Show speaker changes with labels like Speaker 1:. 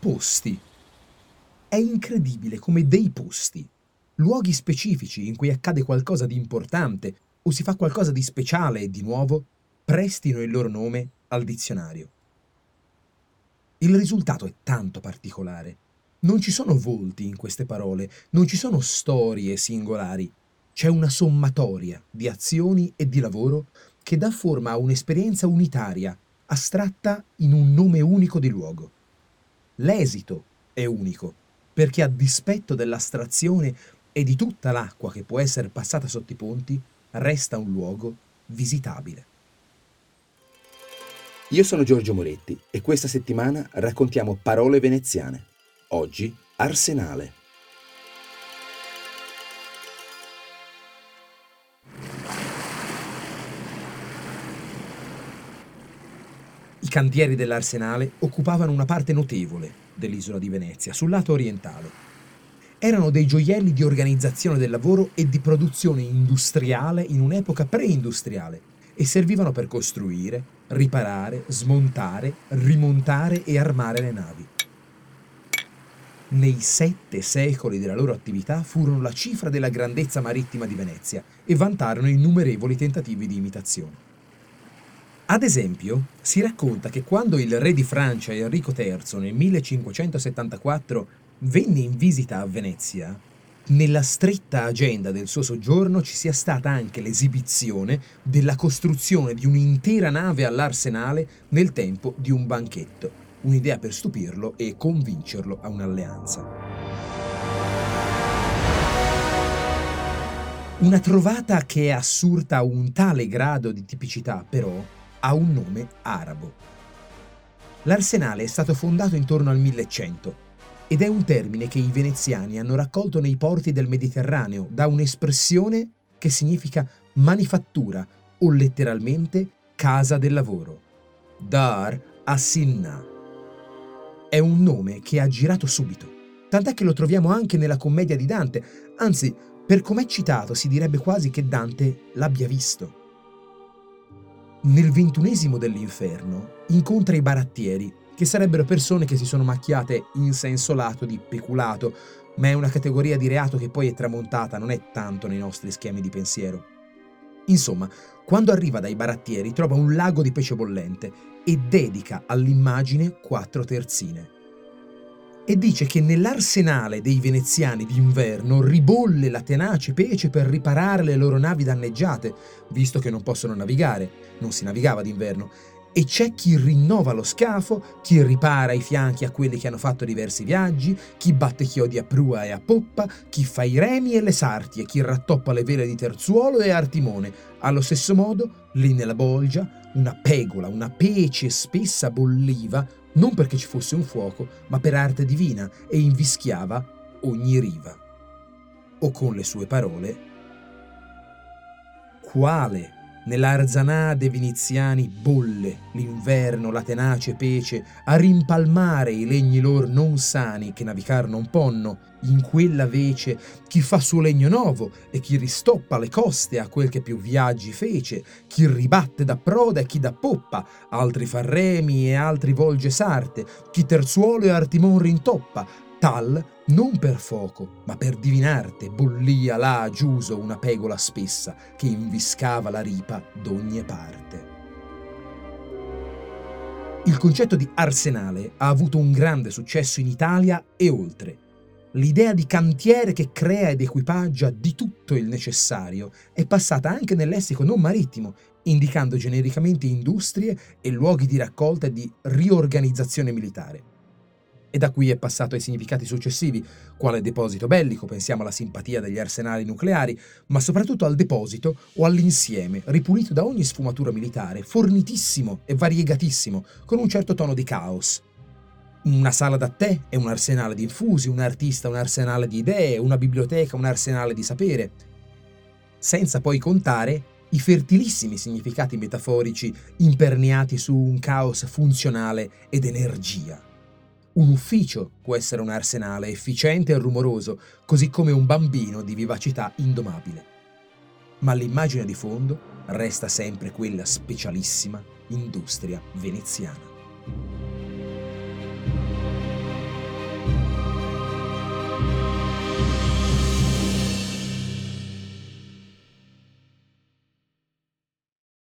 Speaker 1: posti. È incredibile come dei posti, luoghi specifici in cui accade qualcosa di importante o si fa qualcosa di speciale e di nuovo, prestino il loro nome al dizionario. Il risultato è tanto particolare. Non ci sono volti in queste parole, non ci sono storie singolari, c'è una sommatoria di azioni e di lavoro che dà forma a un'esperienza unitaria, astratta in un nome unico di luogo. L'esito è unico, perché a dispetto dell'astrazione e di tutta l'acqua che può essere passata sotto i ponti, resta un luogo visitabile.
Speaker 2: Io sono Giorgio Moretti e questa settimana raccontiamo parole veneziane. Oggi Arsenale.
Speaker 1: Cantieri dell'Arsenale occupavano una parte notevole dell'isola di Venezia, sul lato orientale. Erano dei gioielli di organizzazione del lavoro e di produzione industriale in un'epoca preindustriale e servivano per costruire, riparare, smontare, rimontare e armare le navi. Nei sette secoli della loro attività furono la cifra della grandezza marittima di Venezia e vantarono innumerevoli tentativi di imitazione. Ad esempio, si racconta che quando il re di Francia Enrico III nel 1574 venne in visita a Venezia, nella stretta agenda del suo soggiorno ci sia stata anche l'esibizione della costruzione di un'intera nave all'arsenale nel tempo di un banchetto, un'idea per stupirlo e convincerlo a un'alleanza. Una trovata che è assurta a un tale grado di tipicità, però, ha un nome arabo. L'arsenale è stato fondato intorno al 1100 ed è un termine che i veneziani hanno raccolto nei porti del Mediterraneo da un'espressione che significa manifattura o letteralmente casa del lavoro. Dar Asinna. È un nome che ha girato subito, tant'è che lo troviamo anche nella commedia di Dante, anzi, per com'è citato si direbbe quasi che Dante l'abbia visto. Nel ventunesimo dell'inferno incontra i barattieri, che sarebbero persone che si sono macchiate in senso lato di peculato, ma è una categoria di reato che poi è tramontata, non è tanto nei nostri schemi di pensiero. Insomma, quando arriva dai barattieri trova un lago di pesce bollente e dedica all'immagine quattro terzine e dice che nell'arsenale dei veneziani d'inverno ribolle la tenace pece per riparare le loro navi danneggiate, visto che non possono navigare, non si navigava d'inverno, e c'è chi rinnova lo scafo, chi ripara i fianchi a quelli che hanno fatto diversi viaggi, chi batte chiodi a prua e a poppa, chi fa i remi e le sarti e chi rattoppa le vele di terzuolo e artimone. Allo stesso modo, lì nella bolgia, una pegola, una pece spessa bolliva non perché ci fosse un fuoco, ma per arte divina e invischiava ogni riva. O con le sue parole, quale nell'arzanà dei viniziani bolle l'inverno la tenace pece a rimpalmare i legni lor non sani che navicar non ponno in quella vece chi fa suo legno novo e chi ristoppa le coste a quel che più viaggi fece chi ribatte da proda e chi da poppa altri fa remi e altri volge sarte chi terzuolo e artimon rintoppa tal non per foco, ma per divinarte bollia là giuso una pegola spessa che inviscava la ripa d'ogni parte. Il concetto di arsenale ha avuto un grande successo in Italia e oltre. L'idea di cantiere che crea ed equipaggia di tutto il necessario è passata anche nel lessico non marittimo, indicando genericamente industrie e luoghi di raccolta e di riorganizzazione militare e da qui è passato ai significati successivi, quale deposito bellico, pensiamo alla simpatia degli arsenali nucleari, ma soprattutto al deposito o all'insieme, ripulito da ogni sfumatura militare, fornitissimo e variegatissimo, con un certo tono di caos. Una sala da tè è un arsenale di infusi, un artista un arsenale di idee, una biblioteca un arsenale di sapere. Senza poi contare i fertilissimi significati metaforici imperniati su un caos funzionale ed energia. Un ufficio può essere un arsenale efficiente e rumoroso, così come un bambino di vivacità indomabile. Ma l'immagine di fondo resta sempre quella specialissima industria veneziana.